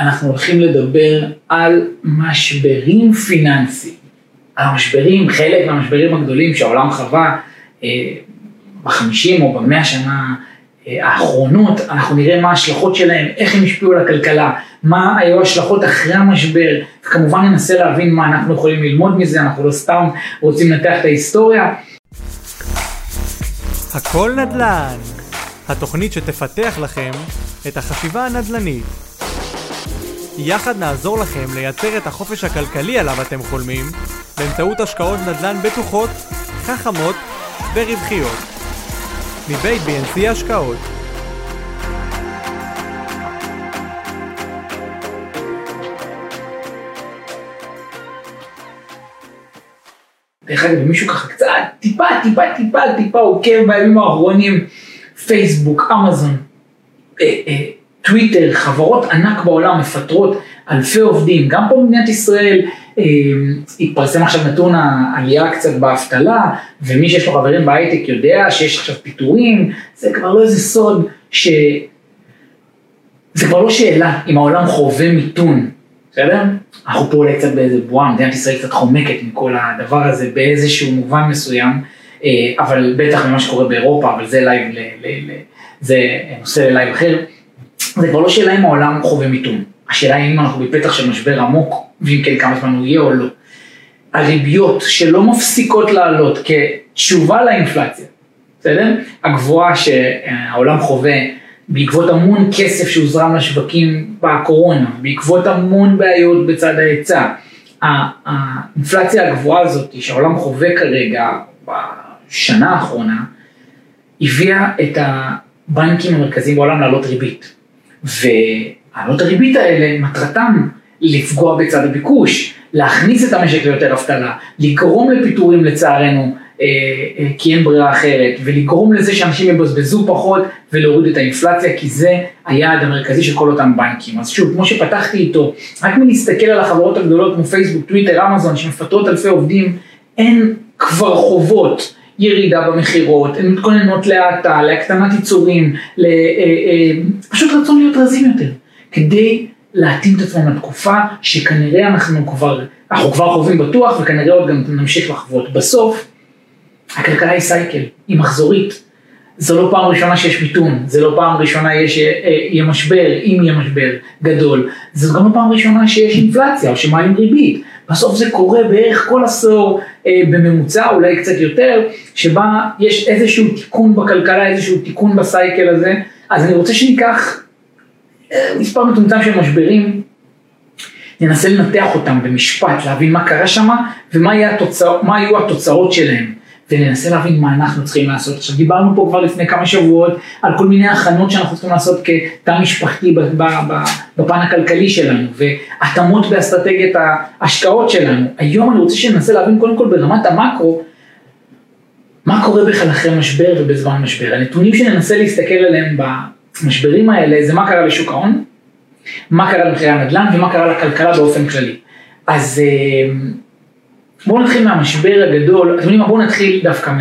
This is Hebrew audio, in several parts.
אנחנו הולכים לדבר על משברים פיננסיים. המשברים, חלק מהמשברים הגדולים שהעולם חווה אה, בחמישים או במאה שנה אה, האחרונות, אנחנו נראה מה ההשלכות שלהם, איך הם השפיעו על הכלכלה, מה היו ההשלכות אחרי המשבר, וכמובן ננסה להבין מה אנחנו יכולים ללמוד מזה, אנחנו לא סתם רוצים לנתח את ההיסטוריה. הכל נדל"ן, התוכנית שתפתח לכם את החשיבה הנדל"נית. יחד נעזור לכם לייצר את החופש הכלכלי עליו אתם חולמים באמצעות השקעות נדל"ן בטוחות, חכמות ורווחיות. מבית BNC השקעות דרך אגב, מישהו ככה קצת, טיפה, טיפה, טיפה, טיפה עוקב בימים האחרונים, פייסבוק, אמזון, אה, אה, טוויטר, חברות ענק בעולם מפטרות אלפי עובדים, גם פה במדינת ישראל אה, התפרסם עכשיו נתון העלייה קצת באבטלה, ומי שיש לו חברים בהייטק יודע שיש עכשיו פיטורים, זה כבר לא איזה סוד ש... זה כבר לא שאלה אם העולם חווה מיתון, בסדר? אנחנו פה אולי קצת באיזה בועה, מדינת ישראל קצת חומקת מכל הדבר הזה באיזשהו מובן מסוים, אה, אבל בטח ממה שקורה באירופה, אבל זה live, זה נושא ל live אחר. זה כבר לא שאלה אם העולם חווה מיתון, השאלה היא אם אנחנו בפתח של משבר עמוק, ואם כן כמה זמן הוא יהיה או לא. הריביות שלא מפסיקות לעלות כתשובה לאינפלציה, בסדר? הגבוהה שהעולם חווה בעקבות המון כסף שהוזרם לשווקים בקורונה, בעקבות המון בעיות בצד ההיצע. האינפלציה הגבוהה הזאת שהעולם חווה כרגע בשנה האחרונה, הביאה את הבנקים המרכזיים בעולם להעלות ריבית. והעלות הריבית האלה, מטרתם לפגוע בצד הביקוש, להכניס את המשק ליותר אבטלה, לגרום לפיטורים לצערנו, אה, אה, כי אין ברירה אחרת, ולגרום לזה שאנשים יבזבזו פחות ולהוריד את האינפלציה, כי זה היעד המרכזי של כל אותם בנקים. אז שוב, כמו שפתחתי איתו, רק מלהסתכל על החברות הגדולות כמו פייסבוק, טוויטר, אמזון, שמפטרות אלפי עובדים, אין כבר חובות. ירידה במכירות, הן מתכוננות להאטה, להקטנת ייצורים, אה, אה, פשוט רצון להיות רזים יותר, כדי להתאים את עצמם לתקופה שכנראה אנחנו כבר, אנחנו כבר חווים בטוח וכנראה עוד גם נמשיך לחוות. בסוף, הכלכלה היא סייקל, היא מחזורית. זו לא פעם ראשונה שיש מיתון, זה לא פעם ראשונה יש, אה, יהיה משבר, אם יהיה משבר גדול, זו גם לא פעם ראשונה שיש אינפלציה או שמעלים ריבית. בסוף זה קורה בערך כל עשור אה, בממוצע, אולי קצת יותר, שבה יש איזשהו תיקון בכלכלה, איזשהו תיקון בסייקל הזה. אז אני רוצה שניקח אה, מספר מצומצם של משברים, ננסה לנתח אותם במשפט, להבין מה קרה שם ומה התוצא, יהיו התוצאות שלהם. וננסה להבין מה אנחנו צריכים לעשות. עכשיו דיברנו פה כבר לפני כמה שבועות על כל מיני הכנות שאנחנו צריכים לעשות כתא משפחתי בפן הכלכלי שלנו והתאמות באסטרטגיית ההשקעות שלנו. היום אני רוצה שננסה להבין קודם כל ברמת המקרו מה קורה בכלל אחרי משבר ובזמן משבר. הנתונים שננסה להסתכל עליהם במשברים האלה זה מה קרה לשוק ההון, מה קרה למחירי הנדל"ן ומה קרה לכלכלה באופן כללי. אז אה, בואו נתחיל מהמשבר הגדול, אתם יודעים מה, בואו נתחיל דווקא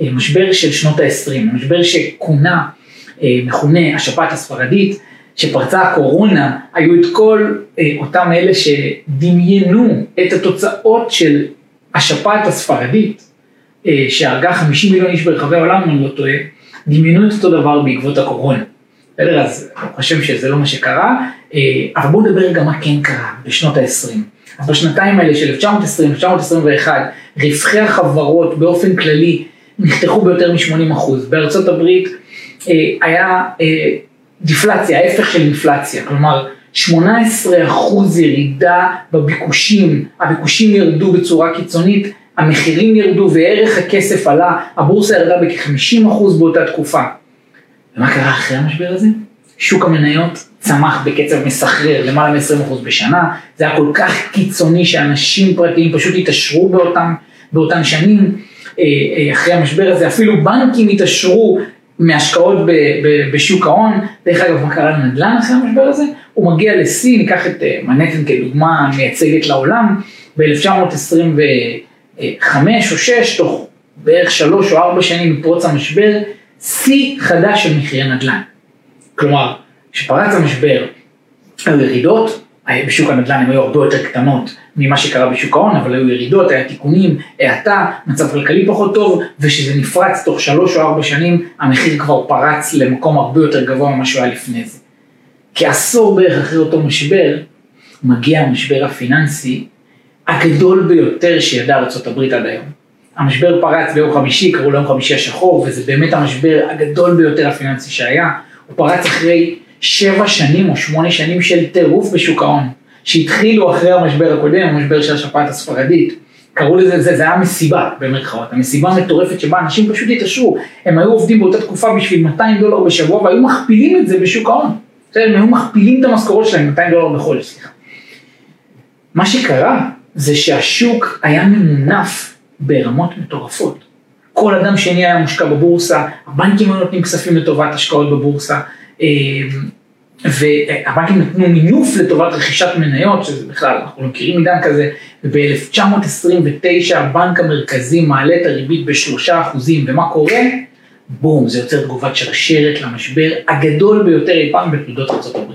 מהמשבר של שנות ה-20, המשבר שכונה, אה, מכונה השפעת הספרדית, שפרצה הקורונה, היו את כל אה, אותם אלה שדמיינו את התוצאות של השפעת הספרדית, אה, שהרגה 50 מיליון איש ברחבי העולם, אם אני לא טועה, דמיינו את אותו דבר בעקבות הקורונה. בסדר? אז אני חושב שזה לא מה שקרה, אבל בואו נדבר גם מה כן קרה בשנות ה-20. בשנתיים האלה של 1920-1921, רווחי החברות באופן כללי נחתכו ביותר מ-80%. בארצות הברית אה, היה אה, דיפלציה, ההפך של אינפלציה, כלומר 18% ירידה בביקושים, הביקושים ירדו בצורה קיצונית, המחירים ירדו וערך הכסף עלה, הבורסה ירדה בכ-50% באותה תקופה. ומה קרה אחרי המשבר הזה? שוק המניות צמח בקצב מסחרר למעלה מ-20% בשנה, זה היה כל כך קיצוני שאנשים פרטיים פשוט התעשרו באותם, באותן שנים, אה, אה, אחרי המשבר הזה, אפילו בנקים התעשרו מהשקעות ב, ב, בשוק ההון, דרך אגב מה קרה לנדל"ן אחרי המשבר הזה? הוא מגיע לשיא, ניקח את אה, מנהטן כדוגמה מייצגת לעולם, ב-1925 או 6, תוך בערך 3 או 4 שנים מפרוץ המשבר, שיא חדש של מחירי נדל"ן. כלומר, כשפרץ המשבר, היו ירידות, בשוק הנדל"ן הן היו הרבה יותר קטנות ממה שקרה בשוק ההון, אבל היו ירידות, היה תיקונים, האטה, מצב כלכלי פחות טוב, וכשזה נפרץ תוך שלוש או ארבע שנים, המחיר כבר פרץ למקום הרבה יותר גבוה ממה שהוא היה לפני זה. כעשור בערך אחרי אותו משבר, מגיע המשבר הפיננסי הגדול ביותר שידעה ארה"ב עד היום. המשבר פרץ ביום חמישי, קראו לו יום חמישי השחור, וזה באמת המשבר הגדול ביותר הפיננסי שהיה. הוא פרץ אחרי שבע שנים או שמונה שנים של טירוף בשוק ההון, שהתחילו אחרי המשבר הקודם, המשבר של השפעת הספרדית. קראו לזה, זה, זה היה מסיבה במרכאות, המסיבה המטורפת שבה אנשים פשוט התעשרו, הם היו עובדים באותה תקופה בשביל 200 דולר בשבוע והיו מכפילים את זה בשוק ההון. הם היו מכפילים את המשכורות שלהם, 200 דולר בחודש, סליחה. מה שקרה זה שהשוק היה ממונף ברמות מטורפות. כל אדם שני היה מושקע בבורסה, הבנקים היו נותנים כספים לטובת השקעות בבורסה, והבנקים נתנו מינוף לטובת רכישת מניות, שזה בכלל, אנחנו מכירים עידן כזה, וב-1929 הבנק המרכזי מעלה את הריבית בשלושה אחוזים, ומה קורה? בום, זה יוצר תגובת שרשרת למשבר הגדול ביותר אי פעם בתולדות ארה"ב.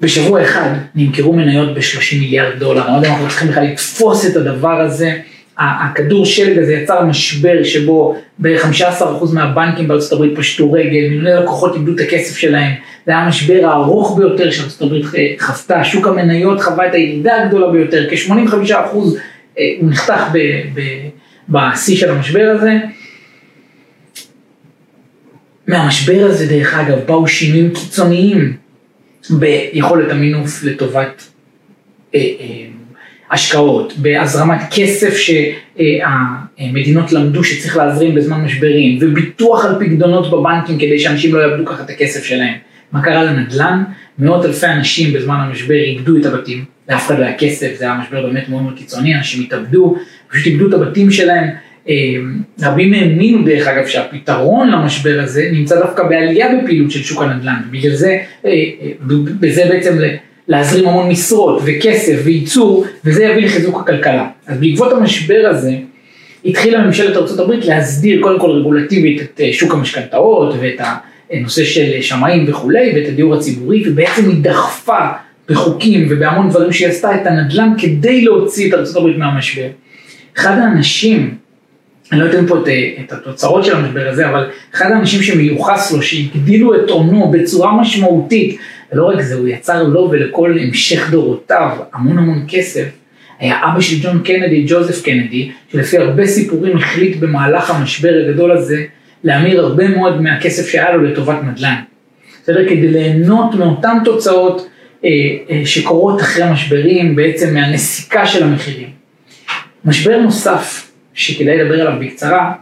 בשבוע אחד נמכרו מניות ב-30 מיליארד דולר, אני לא יודע אם אנחנו צריכים בכלל לתפוס את הדבר הזה. הכדור שלג הזה יצר משבר שבו בערך 15% מהבנקים בארצות הברית פשטו רגל, מיליוני לקוחות איבדו את הכסף שלהם, זה היה המשבר הארוך ביותר שארצות הברית חוותה, שוק המניות חווה את הירידה הגדולה ביותר, כ-85% אה, הוא נחתך בשיא של המשבר הזה. מהמשבר הזה דרך אגב באו שינויים קיצוניים ביכולת המינוף לטובת אה, אה, השקעות, בהזרמת כסף שהמדינות למדו שצריך להזרים בזמן משברים, וביטוח על פקדונות בבנקים כדי שאנשים לא יאבדו ככה את הכסף שלהם. מה קרה לנדל"ן? מאות אלפי אנשים בזמן המשבר איבדו את הבתים, לאף אחד לא היה כסף, זה היה משבר באמת מאוד מאוד קיצוני, אנשים התאבדו, פשוט איבדו את הבתים שלהם. אה, רבים האמינו דרך אגב שהפתרון למשבר הזה נמצא דווקא בעלייה בפעילות של שוק הנדל"ן, בגלל זה, אה, אה, בזה בעצם להזרים המון משרות וכסף וייצור, וזה יביא לחיזוק הכלכלה. אז בעקבות המשבר הזה, התחילה ממשלת ארה"ב להסדיר קודם כל רגולטיבית את שוק המשכנתאות ואת הנושא של שמאים וכולי, ואת הדיור הציבורי, ובעצם היא דחפה בחוקים ובהמון דברים שהיא עשתה את הנדל"ן כדי להוציא את ארה"ב מהמשבר. אחד האנשים אני לא אתן פה את, את התוצאות של המשבר הזה, אבל אחד האנשים שמיוחס לו, שהגדילו את הונו בצורה משמעותית, ולא רק זה, הוא יצר לו ולכל המשך דורותיו המון המון כסף, היה אבא של ג'ון קנדי, ג'וזף קנדי, שלפי הרבה סיפורים החליט במהלך המשבר הגדול הזה, להמיר הרבה מאוד מהכסף שהיה לו לטובת נדל"ן. בסדר? כדי ליהנות מאותן תוצאות אה, אה, שקורות אחרי משברים, בעצם מהנסיקה של המחירים. משבר נוסף שכדאי לדבר עליו בקצרה,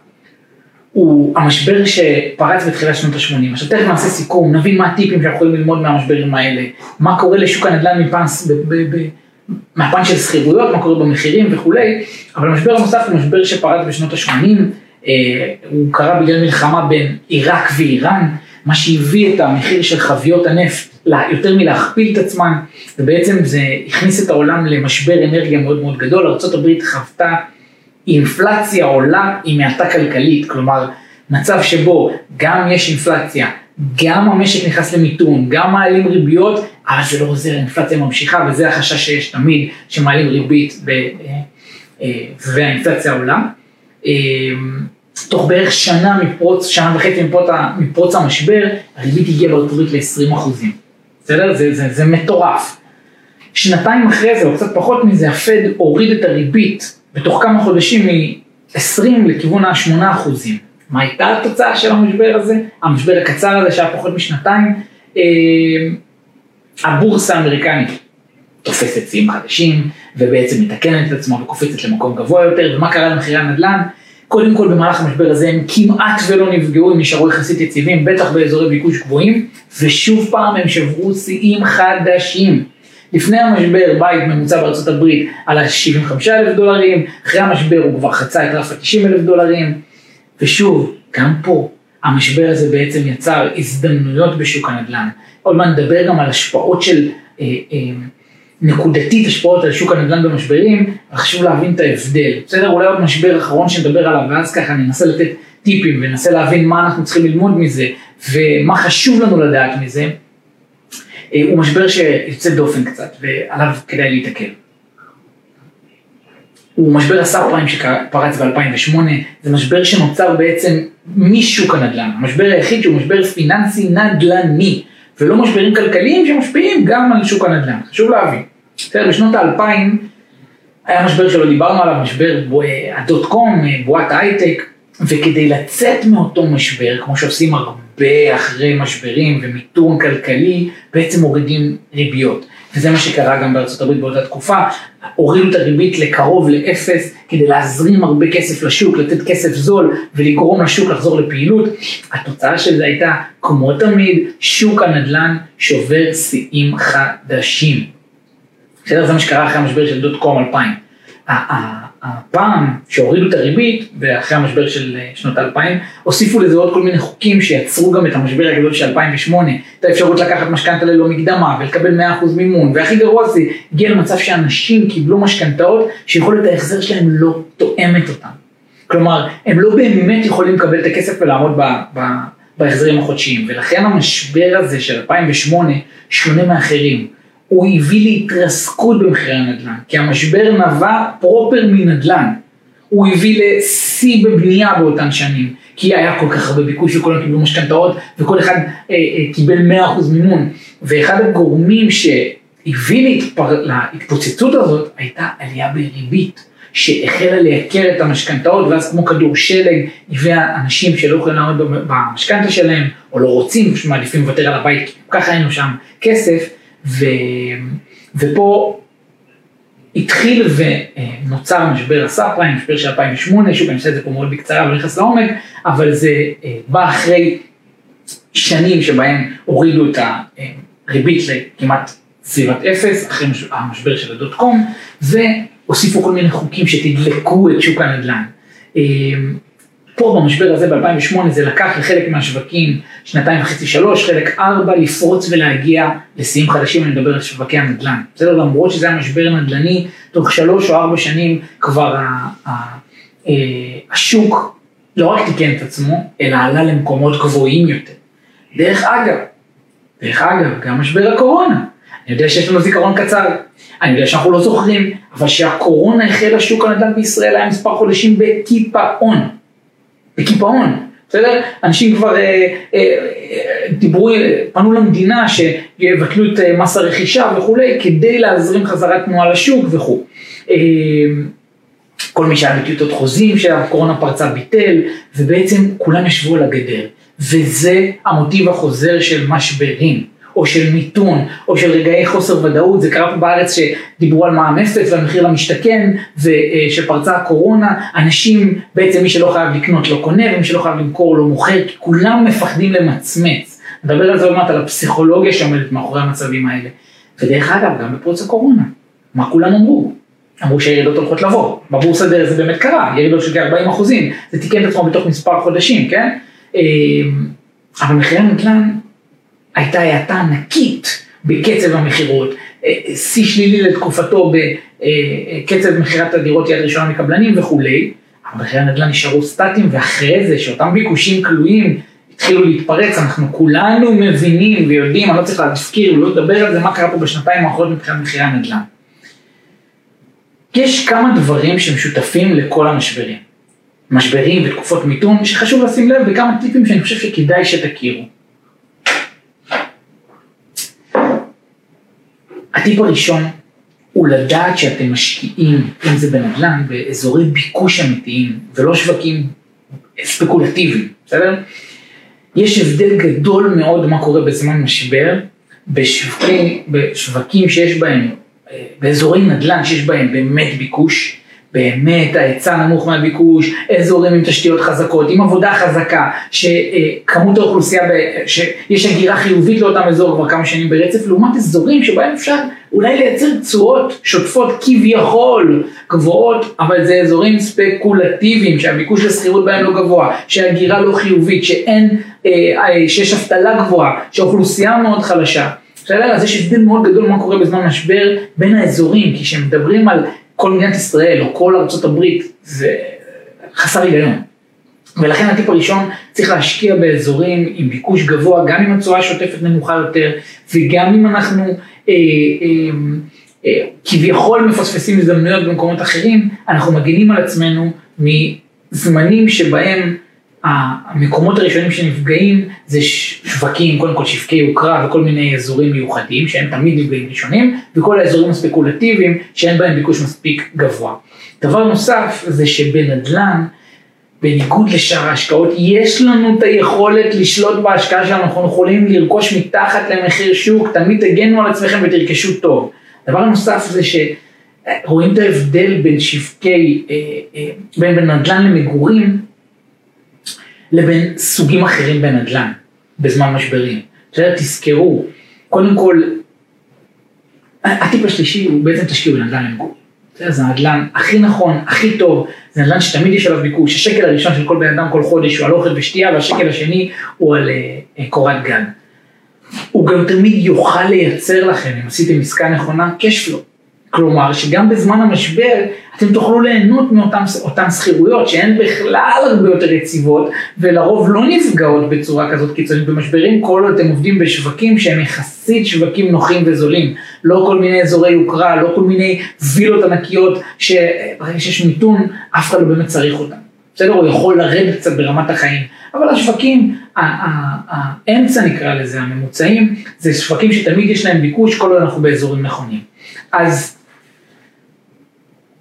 הוא המשבר שפרץ בתחילת שנות ה-80. עכשיו תכף נעשה סיכום, נבין מה הטיפים שאנחנו יכולים ללמוד מהמשברים האלה, מה קורה לשוק הנדל"ן מפנס, מהפן של שכירויות, מה קורה במחירים וכולי, אבל המשבר הנוסף הוא משבר שפרץ בשנות ה-80, אה, הוא קרה בגלל מלחמה בין עיראק ואיראן, מה שהביא את המחיר של חביות הנפט יותר מלהכפיל את עצמן, ובעצם זה הכניס את העולם למשבר אנרגיה מאוד מאוד גדול, ארה"ב חוותה אינפלציה עולה עם מעטה כלכלית, כלומר מצב שבו גם יש אינפלציה, גם המשק נכנס למיתון, גם מעלים ריביות, אבל זה לא עוזר, האינפלציה ממשיכה וזה החשש שיש תמיד שמעלים ריבית ב, אה, אה, והאינפלציה עולה. אה, תוך בערך שנה מפרוץ, שנה וחצי מפרוץ, מפרוץ המשבר, הריבית הגיעה בארצות הברית ל-20 אחוזים. בסדר? זה, זה, זה מטורף. שנתיים אחרי זה, או קצת פחות מזה, הפד הוריד את הריבית בתוך כמה חודשים מ-20 לכיוון ה-8 אחוזים. מה הייתה התוצאה של המשבר הזה? המשבר הקצר הזה שהיה פחות משנתיים, אה, הבורסה האמריקנית תופסת שיאים חדשים ובעצם מתקנת את עצמה וקופצת למקום גבוה יותר, ומה קרה למחירי הנדל"ן? קודם כל במהלך המשבר הזה הם כמעט ולא נפגעו, הם נשארו יחסית יציבים, בטח באזורי ביקוש גבוהים, ושוב פעם הם שברו שיאים חדשים. לפני המשבר בית ממוצע בארצות הברית על ה-75 אלף דולרים, אחרי המשבר הוא כבר חצה את רף ה-90 אלף דולרים, ושוב, גם פה המשבר הזה בעצם יצר הזדמנויות בשוק הנדל"ן. עוד מעט נדבר גם על השפעות של, אה, אה, נקודתית השפעות על שוק הנדל"ן במשברים, חשוב להבין את ההבדל. בסדר? אולי עוד משבר אחרון שנדבר עליו, ואז ככה ננסה לתת טיפים וננסה להבין מה אנחנו צריכים ללמוד מזה, ומה חשוב לנו לדעת מזה. אה, הוא משבר שיוצא דופן קצת, ועליו כדאי להתעכב. הוא משבר הסאב פריים שפרץ ב-2008, זה משבר שנוצר בעצם משוק הנדל"ן. המשבר היחיד שהוא משבר פיננסי נדל"ני, ולא משברים כלכליים שמשפיעים גם על שוק הנדל"ן, חשוב להבין. בסדר, בשנות האלפיים היה משבר שלא דיברנו עליו, משבר הדוט קום, בועת ההייטק, וכדי לצאת מאותו משבר, כמו שעושים הרבה אחרי משברים ומיתון כלכלי, בעצם מורידים ריביות. וזה מה שקרה גם בארצות הברית באותה תקופה, הורידו את הריבית לקרוב לאפס כדי להזרים הרבה כסף לשוק, לתת כסף זול ולגרום לשוק לחזור לפעילות. התוצאה של זה הייתה, כמו תמיד, שוק הנדל"ן שובר שיאים חדשים. בסדר? זה מה שקרה אחרי המשבר של דוט קום 2000. הפעם שהורידו את הריבית, ואחרי המשבר של אה, שנות 2000, הוסיפו לזה עוד כל מיני חוקים שיצרו גם את המשבר הגדול של 2008, את האפשרות לקחת משכנתה ללא מקדמה ולקבל 100% מימון, והכי גרוע זה הגיע למצב שאנשים קיבלו משכנתאות שיכולת ההחזר שלהם לא תואמת אותם. כלומר, הם לא באמת יכולים לקבל את הכסף ולעמוד ב, ב, בהחזרים החודשיים, ולכן המשבר הזה של 2008 שונה מאחרים. הוא הביא להתרסקות במחירי הנדל"ן, כי המשבר נבע פרופר מנדל"ן. הוא הביא לשיא בבנייה באותן שנים, כי היה כל כך הרבה ביקוש וכולם קיבלו משכנתאות וכל אחד אה, אה, קיבל 100% מימון. ואחד הגורמים שהביא להתפר... להתפוצצות הזאת הייתה עלייה בריבית. שהחלה לייקר את המשכנתאות ואז כמו כדור שלג הביאה אנשים שלא יכולים לעמוד במשכנתה שלהם או לא רוצים, פשוט מעדיפים לוותר על הבית, ככה היינו שם כסף ו, ופה התחיל ונוצר משבר הסאב פריים, משבר של 2008, שוב אני עושה את זה פה מאוד בקצרה ולא נכנס לעומק, אבל זה אה, בא אחרי שנים שבהם הורידו את הריבית לכמעט סביבת אפס, אחרי המשבר של הדוט קום, והוסיפו כל מיני חוקים שתדלקו את שוק הנדל"ן. פה במשבר הזה ב-2008 זה לקח לחלק מהשווקים שנתיים וחצי שלוש, חלק ארבע לפרוץ ולהגיע לשיאים חדשים, אני מדבר על שווקי הנדל"ן. בסדר, למרות שזה היה משבר נדל"ני, תוך שלוש או ארבע שנים כבר אה, השוק לא רק תיקן את עצמו, אלא עלה למקומות גבוהים יותר. דרך אגב, דרך אגב, גם משבר הקורונה. אני יודע שיש לנו זיכרון קצר, אני יודע שאנחנו לא זוכרים, אבל שהקורונה החלה שוק הנדל"ן בישראל היה מספר חודשים בקיפאון. בקיפאון, בסדר? אנשים כבר אה, אה, אה, דיברו, פנו למדינה שיבטלו את אה, מס הרכישה וכולי, כדי להזרים חזרת תנועה לשוק וכו'. אה, כל מי שהיה בטיוטות חוזים שהקורונה פרצה ביטל, ובעצם כולם ישבו על הגדר. וזה המוטיב החוזר של משברים. או של מיתון, או של רגעי חוסר ודאות, זה קרה פה בארץ שדיברו על מע"מ אפס והמחיר למשתכן, ושפרצה הקורונה, אנשים, בעצם מי שלא חייב לקנות לא קונה, ומי שלא חייב למכור לא מוכר, כי כולם מפחדים למצמץ. נדבר על זה עוד מעט, על הפסיכולוגיה שעומדת מאחורי המצבים האלה. ודרך אגב, גם בפרוץ הקורונה, מה כולם אמרו? אמרו שהירידות הולכות לבוא, בבורסה דרך זה באמת קרה, ירידות של כ-40 אחוזים, זה תיקן את עצמו בתוך מספר חודשים, כן? אמ, אבל מחירי הנדל"ן הייתה האטה ענקית בקצב המכירות, אה, שיא שלילי לתקופתו בקצב מכירת הדירות יד ראשונה מקבלנים וכולי, אבל מחירי הנדל"ן נשארו סטטיים ואחרי זה שאותם ביקושים כלואים התחילו להתפרץ, אנחנו כולנו מבינים ויודעים, אני לא צריך להזכיר, לא לדבר על זה, מה קרה פה בשנתיים האחרונות מבחינת מחירי הנדל"ן. יש כמה דברים שמשותפים לכל המשברים. משברים ותקופות מיתון, שחשוב לשים לב בכמה טיפים שאני חושב שכדאי שתכירו. הטיפ הראשון הוא לדעת שאתם משקיעים, אם זה בנדל"ן, באזורי ביקוש אמיתיים, ולא שווקים ספקולטיביים, בסדר? יש הבדל גדול מאוד מה קורה בזמן משבר, בשווקים, בשווקים שיש בהם, אה, באזורי נדל"ן שיש בהם באמת ביקוש, באמת ההיצע נמוך מהביקוש, אזורים עם תשתיות חזקות, עם עבודה חזקה, שכמות האוכלוסייה, שיש הגירה חיובית לאותם אזור כבר כמה שנים ברצף, לעומת אזורים שבהם אפשר אולי לייצר תשואות שוטפות כביכול גבוהות, אבל זה אזורים ספקולטיביים, שהביקוש לשכירות בהם לא גבוה, שההגירה לא חיובית, שאין, אה, אה, שיש אבטלה גבוהה, שהאוכלוסייה מאוד חלשה. בסדר? אז יש הבדל מאוד גדול מה קורה בזמן משבר בין האזורים, כי כשמדברים על כל מדינת ישראל או כל ארצות הברית זה חסר היגיון. ולכן הטיפ הראשון צריך להשקיע באזורים עם ביקוש גבוה, גם אם התשואה השוטפת נמוכה יותר, וגם אם אנחנו אה, אה, אה, כביכול מפספסים הזדמנויות במקומות אחרים, אנחנו מגינים על עצמנו מזמנים שבהם המקומות הראשונים שנפגעים זה שווקים, קודם כל שווקי יוקרה וכל מיני אזורים מיוחדים שהם תמיד נפגעים ראשונים, וכל האזורים הספקולטיביים שאין בהם ביקוש מספיק גבוה. דבר נוסף זה שבנדל"ן, בניגוד לשאר ההשקעות, יש לנו את היכולת לשלוט בהשקעה שלנו, אנחנו יכולים לרכוש מתחת למחיר שוק, תמיד תגנו על עצמכם ותרכשו טוב. דבר נוסף זה שרואים את ההבדל בין שווקי, אה, אה, בין נדל"ן למגורים, לבין סוגים אחרים בנדל"ן, בזמן משברים. בסדר, תזכרו, קודם כל, הטיפ השלישי הוא בעצם תשקיעו בנדל"ן למגורים. זה הנדל"ן הכי נכון, הכי טוב, זה נדל"ן שתמיד יש עליו ביקוש, השקל הראשון של כל בן אדם כל חודש הוא על אוכל ושתייה, והשקל השני הוא על uh, קורת גג. הוא גם תמיד יוכל לייצר לכם, אם עשיתם עסקה נכונה, cash flow. כלומר, שגם בזמן המשבר אתם תוכלו ליהנות מאותן שכירויות שהן בכלל הרבה יותר יציבות ולרוב לא נפגעות בצורה כזאת קיצונית במשברים כל עוד אתם עובדים בשווקים שהם יחסית שווקים נוחים וזולים. לא כל מיני אזורי יוקרה, לא כל מיני וילות ענקיות שברגע שיש מיתון אף אחד לא באמת צריך אותם. בסדר? הוא יכול לרדת קצת ברמת החיים, אבל השווקים, האמצע נקרא לזה, הממוצעים, זה שווקים שתמיד יש להם ביקוש כל עוד אנחנו באזורים נכונים. אז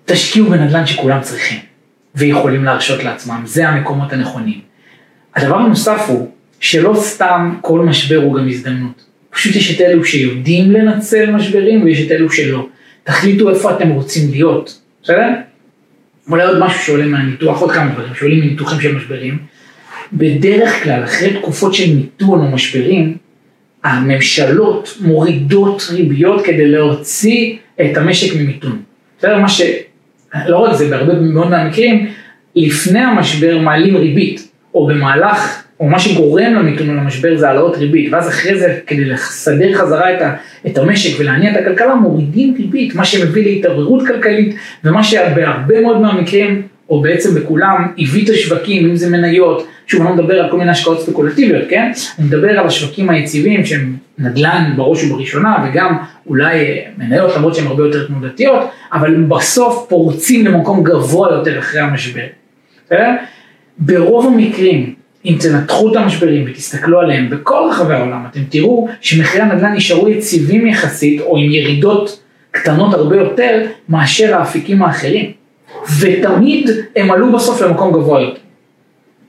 תשקיעו בנדל"ן שכולם צריכים ויכולים להרשות לעצמם, זה המקומות הנכונים. הדבר הנוסף הוא שלא סתם כל משבר הוא גם הזדמנות. פשוט יש את אלו שיודעים לנצל משברים ויש את אלו שלא. תחליטו איפה אתם רוצים להיות, בסדר? אולי עוד משהו שעולה מהניתוח, עוד כמה דברים שעולים מניתוחים של משברים. בדרך כלל, אחרי תקופות של מיתון או משברים, הממשלות מורידות ריביות כדי להוציא את המשק ממיתון. בסדר? מה ש... לא רק זה, בהרבה מאוד מהמקרים, לפני המשבר מעלים ריבית, או במהלך, או מה שגורם למיתון למשבר זה העלאות ריבית, ואז אחרי זה, כדי לסדר חזרה את, ה, את המשק ולהניע את הכלכלה, מורידים ריבית, מה שמביא להתערערות כלכלית, ומה שבהרבה מאוד מהמקרים, או בעצם בכולם, הביא את השווקים, אם זה מניות, שוב, אני לא מדבר על כל מיני השקעות ספקולטיביות, כן? אני מדבר על השווקים היציבים שהם נדל"ן בראש ובראשונה, וגם אולי אה, מניות, למרות שהן הרבה יותר תנודתיות, אבל בסוף פורצים למקום גבוה יותר אחרי המשבר. בסדר? ברוב המקרים, אם תנתחו את המשברים ותסתכלו עליהם בכל רחבי העולם, אתם תראו שמחירי הנדל"ן נשארו יציבים יחסית, או עם ירידות קטנות הרבה יותר, מאשר האפיקים האחרים. ותמיד הם עלו בסוף למקום גבוה יותר.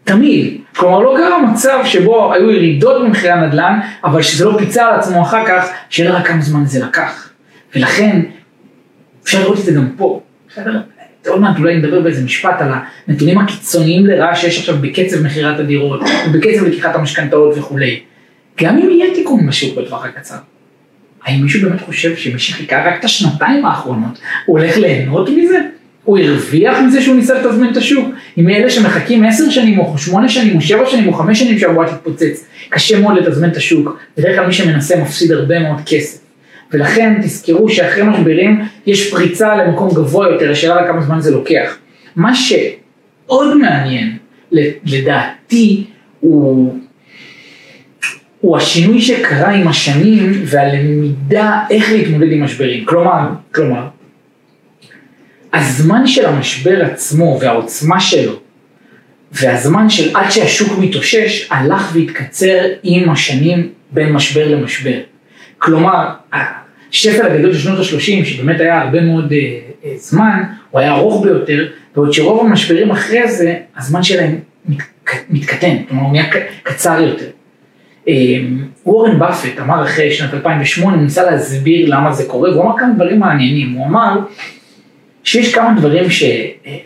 תמיד. כלומר לא קרה מצב שבו היו ירידות במחירי הנדל"ן, אבל שזה לא פיצה על עצמו אחר כך, שאלה רק כמה זמן זה לקח. ולכן, אפשר לראות את זה גם פה. בסדר? עוד מעט אולי נדבר באיזה משפט על הנתונים הקיצוניים לרעה שיש עכשיו בקצב מכירת הדירות, ובקצב לקיחת המשכנתאות וכולי. גם אם יהיה תיקון בשוק בטווח הקצר. האם מישהו באמת חושב שמי שחיכה רק את השנתיים האחרונות, הוא הולך ליהנות מזה? הוא הרוויח מזה שהוא ניסה לתזמן את השוק. אם אלה שמחכים עשר שנים או שמונה שנים או שבע שנים או חמש שנים שהבועה תתפוצץ, קשה מאוד לתזמן את השוק. בדרך כלל מי שמנסה מפסיד הרבה מאוד כסף. ולכן תזכרו שאחרי משברים יש פריצה למקום גבוה יותר, השאלה כמה זמן זה לוקח. מה שעוד מעניין, לדעתי, הוא, הוא השינוי שקרה עם השנים והלמידה איך להתמודד עם משברים. כלומר, כלומר, הזמן של המשבר עצמו והעוצמה שלו והזמן של עד שהשוק מתאושש הלך והתקצר עם השנים בין משבר למשבר. כלומר, השפל הגדול של שנות ה-30 שבאמת היה הרבה מאוד uh, uh, זמן, הוא היה ארוך ביותר, בעוד שרוב המשברים אחרי זה, הזמן שלהם מת, מתקטן, כלומר הוא נהיה קצר יותר. Um, וורן באפט אמר אחרי שנת 2008, הוא ניסה להסביר למה זה קורה, והוא אמר כמה דברים מעניינים, הוא אמר שיש כמה דברים ש...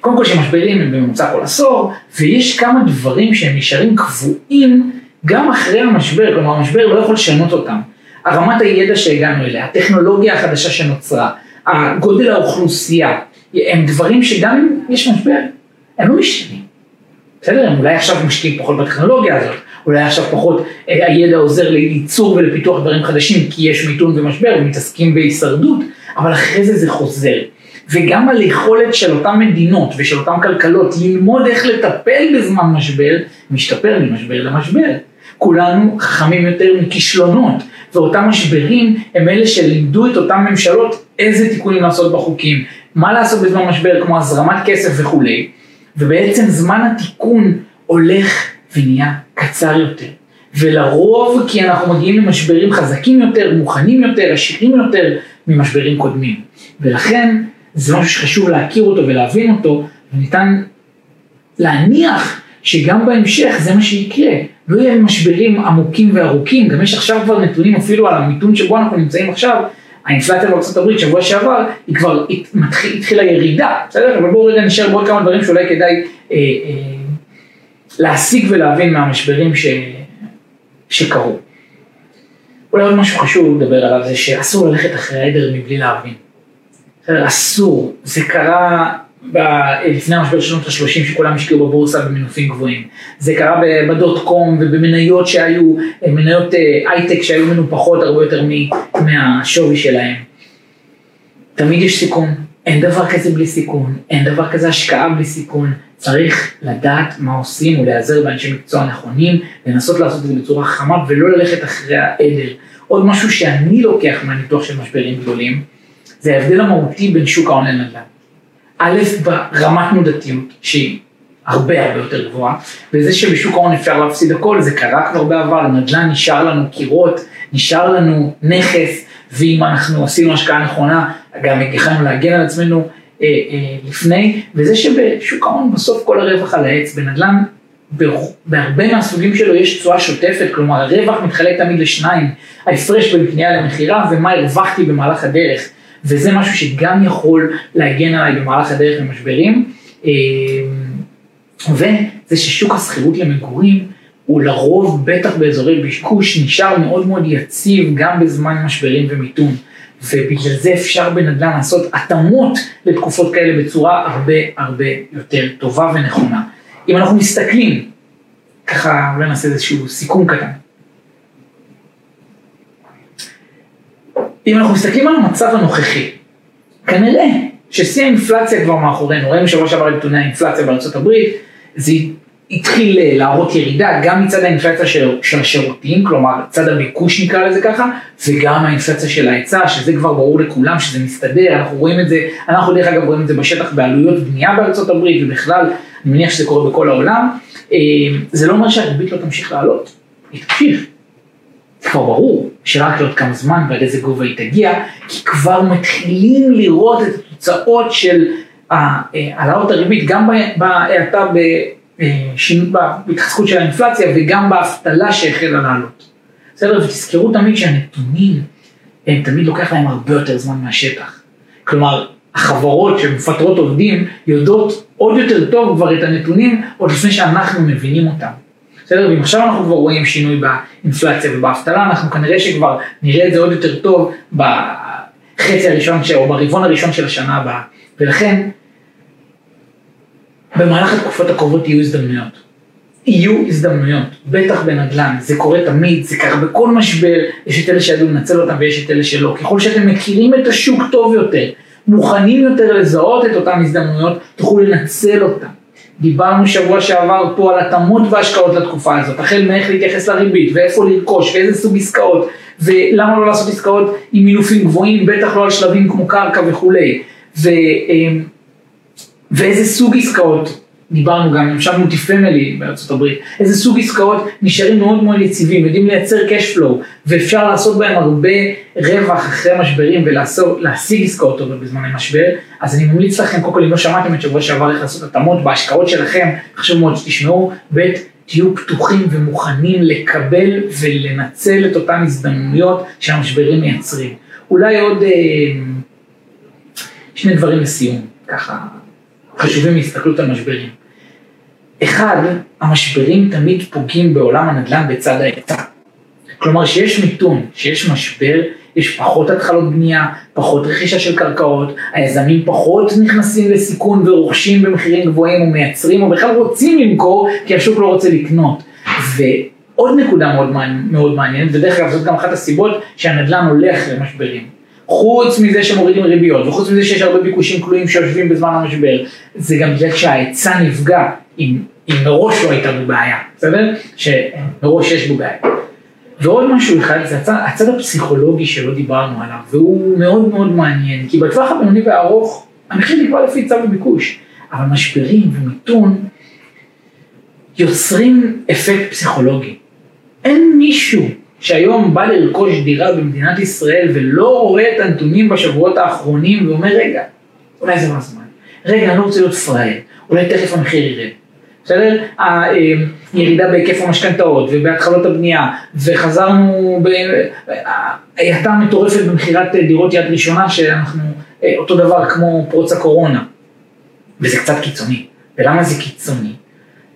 קודם כל שמשברים הם בממוצע כל עשור, ויש כמה דברים שהם נשארים קבועים גם אחרי המשבר, כלומר המשבר לא יכול לשנות אותם. הרמת הידע שהגענו אליה, הטכנולוגיה החדשה שנוצרה, הגודל האוכלוסייה, הם דברים שגם אם יש משבר, הם לא משתנים. בסדר? הם אולי עכשיו משקיעים פחות בטכנולוגיה הזאת, אולי עכשיו פחות אה, הידע עוזר לייצור ולפיתוח דברים חדשים כי יש מיתון ומשבר ומתעסקים בהישרדות, אבל אחרי זה זה חוזר. וגם על יכולת של אותן מדינות ושל אותן כלכלות ללמוד איך לטפל בזמן משבר, משתפר ממשבר למשבר. כולנו חכמים יותר מכישלונות, ואותם משברים הם אלה שלימדו את אותן ממשלות איזה תיקונים לעשות בחוקים, מה לעשות בזמן משבר כמו הזרמת כסף וכולי, ובעצם זמן התיקון הולך ונהיה קצר יותר. ולרוב כי אנחנו מגיעים למשברים חזקים יותר, מוכנים יותר, עשירים יותר ממשברים קודמים. ולכן זה משהו שחשוב להכיר אותו ולהבין אותו, וניתן להניח שגם בהמשך זה מה שיקרה. לא יהיה משברים עמוקים וארוכים, גם יש עכשיו כבר נתונים אפילו על המיתון שבו אנחנו נמצאים עכשיו, האינפלציה בארצות שבוע שעבר, היא כבר התחיל, התחילה ירידה, בסדר? אבל בואו רגע נשאר בעוד כמה דברים שאולי כדאי אה, אה, להשיג ולהבין מהמשברים ש, שקרו. אולי עוד משהו חשוב לדבר עליו זה שאסור ללכת אחרי העדר מבלי להבין. אסור, זה קרה ב, לפני המשבר שנות ה-30 שכולם השקיעו בבורסה במנופים גבוהים. זה קרה בדוט קום ובמניות שהיו, מניות אה, הייטק שהיו מנופחות הרבה יותר מהשווי שלהם. תמיד יש סיכון, אין דבר כזה בלי סיכון, אין דבר כזה השקעה בלי סיכון. צריך לדעת מה עושים ולהיעזר באנשי מקצוע נכונים, לנסות לעשות את זה בצורה חכמה ולא ללכת אחרי העדר. עוד משהו שאני לוקח מהניתוח של משברים גדולים, זה ההבדל המהותי בין שוק ההון לנדל"ן. א', ברמת מודעתיות, שהיא הרבה הרבה יותר גבוהה, וזה שבשוק ההון אפשר להפסיד הכל, זה קרה כבר בעבר, נדל"ן נשאר לנו קירות, נשאר לנו נכס, ואם אנחנו עשינו השקעה נכונה, גם יכולנו להגן על עצמנו אה, אה, לפני, וזה שבשוק ההון בסוף כל הרווח על העץ, בנדל"ן בהרבה מהסוגים שלו יש תשואה שוטפת, כלומר הרווח מתחלק תמיד לשניים, ההפרש בין קנייה למכירה ומה הרווחתי במהלך הדרך. וזה משהו שגם יכול להגן עליי במהלך הדרך במשברים. אה, וזה ששוק השכירות למגורים הוא לרוב, בטח באזורי ביקוש, נשאר מאוד מאוד יציב גם בזמן משברים ומיתון. ובגלל זה אפשר בנדל"ן לעשות התאמות לתקופות כאלה בצורה הרבה הרבה יותר טובה ונכונה. אם אנחנו מסתכלים, ככה אולי נעשה איזשהו סיכום קטן. אם אנחנו מסתכלים על המצב הנוכחי, כנראה ששיא האינפלציה כבר מאחורינו, ראינו שבוע שעבר נתוני האינפלציה בארצות הברית, זה התחיל אה, להראות ירידה גם מצד האינפלציה של, של השירותים, כלומר צד הביקוש נקרא לזה ככה, וגם האינפלציה של ההיצע, שזה כבר ברור לכולם שזה מסתדר, אנחנו רואים את זה, אנחנו דרך אגב רואים את זה בשטח בעלויות בנייה בארצות הברית ובכלל, אני מניח שזה קורה בכל העולם, אה, זה לא אומר שהריבית לא תמשיך לעלות, היא תמשיך. זה כבר ברור שרק לעוד כמה זמן ועד איזה גובה היא תגיע, כי כבר מתחילים לראות את התוצאות של אה, העלאות הריבית, גם בהאטה בהתחזקות של האינפלציה וגם באבטלה שהחלה לעלות. בסדר? ותזכרו תמיד שהנתונים, הם תמיד לוקח להם הרבה יותר זמן מהשטח. כלומר, החברות שמפטרות עובדים יודעות עוד יותר טוב כבר את הנתונים עוד לפני שאנחנו מבינים אותם. בסדר? ואם עכשיו אנחנו כבר רואים שינוי באינפלציה ובאבטלה, אנחנו כנראה שכבר נראה את זה עוד יותר טוב בחצי הראשון או ברבעון הראשון של השנה הבאה. ולכן, במהלך התקופות הקרובות יהיו הזדמנויות. יהיו הזדמנויות, בטח בנדל"ן, זה קורה תמיד, זה קרה בכל משבר, יש את אלה שידעו לנצל אותם ויש את אלה שלא. ככל שאתם מכירים את השוק טוב יותר, מוכנים יותר לזהות את אותן הזדמנויות, תוכלו לנצל אותן. דיברנו שבוע שעבר פה על התאמות והשקעות לתקופה הזאת, החל מאיך להתייחס לריבית ואיפה לרכוש ואיזה סוג עסקאות ולמה לא לעשות עסקאות עם מינופים גבוהים, בטח לא על שלבים כמו קרקע וכולי. ו, אמ, ואיזה סוג עסקאות, דיברנו גם, למשל מוטי פמילי בארצות הברית, איזה סוג עסקאות נשארים מאוד מאוד יציבים, יודעים לייצר cash flow, ואפשר לעשות בהם הרבה רווח אחרי משברים ולהשיג עסקאות טובות בזמני משבר, אז אני ממליץ לכם, קודם כל אם לא שמעתם את שבוע שעבר איך לעשות התאמות בהשקעות שלכם, חשוב מאוד שתשמעו, ב' תהיו פתוחים ומוכנים לקבל ולנצל את אותן הזדמנויות שהמשברים מייצרים. אולי עוד אה, שני דברים לסיום, ככה חשובים מהסתכלות על משברים. אחד, המשברים תמיד פוגעים בעולם הנדל"ן בצד ההיצע. כלומר שיש מיתון, שיש משבר, יש פחות התחלות בנייה, פחות רכישה של קרקעות, היזמים פחות נכנסים לסיכון ורוכשים במחירים גבוהים ומייצרים או בכלל רוצים למכור כי השוק לא רוצה לקנות. ועוד נקודה מאוד, מאוד מעניינת, ודרך אגב זאת גם אחת הסיבות שהנדל"ן עולה אחרי משברים. חוץ מזה שמורידים ריביות, וחוץ מזה שיש הרבה ביקושים כלואים שיושבים בזמן המשבר, זה גם בגלל שההיצע נפגע, אם, אם מראש לא הייתה בו בעיה, בסדר? שמראש יש בו בעיה. ועוד משהו אחד, זה הצד, הצד הפסיכולוגי שלא דיברנו עליו, והוא מאוד מאוד מעניין, כי בטווח הבינוני והארוך, המחיר נקבע לפי צו וביקוש, אבל משברים ומיתון יוצרים אפקט פסיכולוגי. אין מישהו שהיום בא לרכוש דירה במדינת ישראל ולא רואה את הנתונים בשבועות האחרונים ואומר רגע, אולי זה לא הזמן, רגע אני לא רוצה להיות פראייר, אולי תכף המחיר ירד. בסדר? הירידה בהיקף המשכנתאות ובהתחלות הבנייה וחזרנו, הייתה מטורפת במכירת דירות יד ראשונה שאנחנו אותו דבר כמו פרוץ הקורונה וזה קצת קיצוני. ולמה זה קיצוני?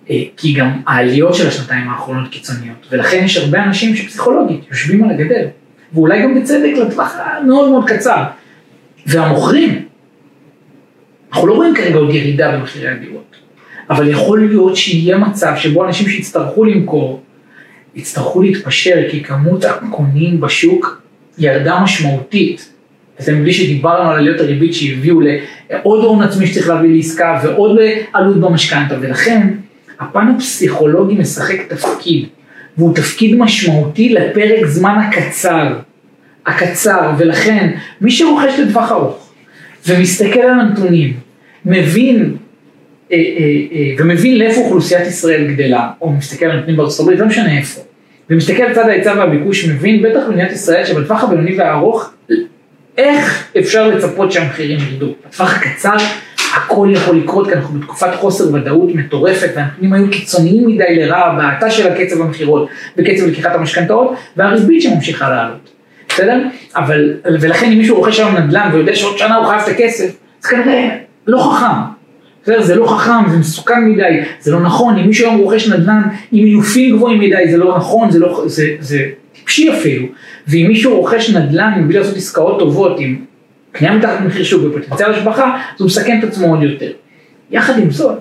אה, כי גם העליות של השנתיים האחרונות קיצוניות, ולכן יש הרבה אנשים שפסיכולוגית יושבים על הגדר, ואולי גם בצדק לטווח המאוד מאוד קצר. והמוכרים, אנחנו לא רואים כרגע עוד ירידה במחירי הדירות, אבל יכול להיות שיהיה מצב שבו אנשים שיצטרכו למכור, יצטרכו להתפשר כי כמות הקונים בשוק ירדה משמעותית. וזה מבלי שדיברנו על עליות הריבית שהביאו לעוד הון עצמי שצריך להביא לעסקה ועוד עלות במשכנתה, ולכן הפן הפסיכולוגי משחק תפקיד, והוא תפקיד משמעותי לפרק זמן הקצר, הקצר, ולכן מי שרוכש לטווח ארוך ומסתכל על הנתונים, מבין ומבין לאיפה אוכלוסיית ישראל גדלה, או מסתכל על הנתונים בארצות הברית, לא משנה איפה, ומסתכל על צד ההיצע והביקוש, מבין בטח במדינת ישראל שבטווח הבינוני והארוך, איך אפשר לצפות שהמחירים ירדו. בטווח הקצר הכל יכול לקרות כי אנחנו בתקופת חוסר ודאות מטורפת והנתונים היו קיצוניים מדי לרעה בהאטה של הקצב המכירות וקצב לקיחת המשכנתאות והריבית שממשיכה לעלות. בסדר? אבל, ולכן אם מישהו רוכש היום נדל"ן ויודע שעוד שנה הוא חייב את הכסף, זה כנראה לא חכם. בסדר? זה לא חכם, זה מסוכן מדי, זה לא נכון, אם מישהו היום רוכש נדל"ן עם אילופים גבוהים מדי, זה לא נכון, זה, לא, זה, זה טיפשי אפילו. ואם מישהו רוכש נדל"ן מבלי לעשות עסקאות טובות עם קנייה מתחת למחיר שוק בפוטנציאל השבחה, אז הוא מסכן את עצמו עוד יותר. יחד עם זאת,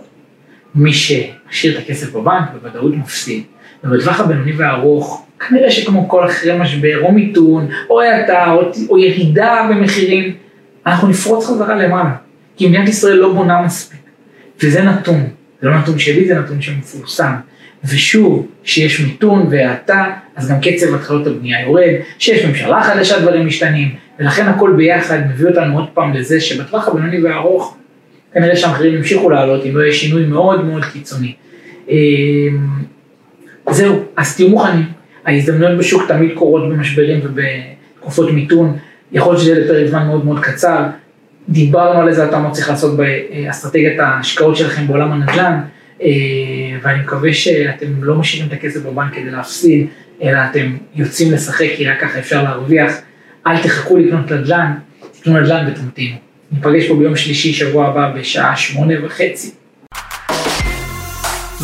מי שמשאיר את הכסף בבנק בוודאות מפסיד, ובטווח הבינוני והארוך, כנראה שכמו כל אחרי משבר, או מיתון, או האטה, או, או ירידה במחירים, אנחנו נפרוץ חזרה למעלה. כי מדינת ישראל לא בונה מספיק. וזה נתון, זה לא נתון שלי, זה נתון שמפורסם. ושוב, שיש מיתון והאטה, אז גם קצב התחלות הבנייה יורד, שיש ממשלה חדשה דברים משתנים, ולכן הכל ביחד מביא אותנו עוד פעם לזה שבטווח הבינוני והארוך, כנראה שהמחירים ימשיכו לעלות אם לא יהיה שינוי מאוד מאוד קיצוני. אמ, זהו, אז תהיו מוכנים, ההזדמנויות בשוק תמיד קורות במשברים ובתקופות מיתון, יכול להיות שזה יהיה לפרק זמן מאוד מאוד קצר, דיברנו על איזה התאמות צריך לעשות באסטרטגיית ההשקעות שלכם בעולם הנדל"ן, אה, ואני מקווה שאתם לא משאירים את הכסף בבנק כדי להפסיד, אלא אתם יוצאים לשחק כי רק ככה אפשר להרוויח. אל תחכו לקנות נדל"ן, תקנו נדל"ן ותמתינו. ניפגש פה ביום שלישי, שבוע הבא, בשעה שמונה וחצי.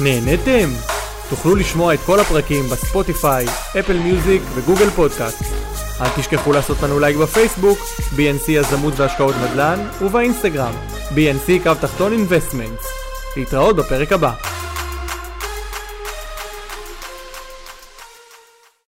נהנתם? תוכלו לשמוע את כל הפרקים בספוטיפיי, אפל מיוזיק וגוגל פודקאסט. אל תשכחו לעשות לנו לייק בפייסבוק, BNC יזמות והשקעות נדל"ן, ובאינסטגרם, BNC קו תחתון investment. להתראות בפרק הבא.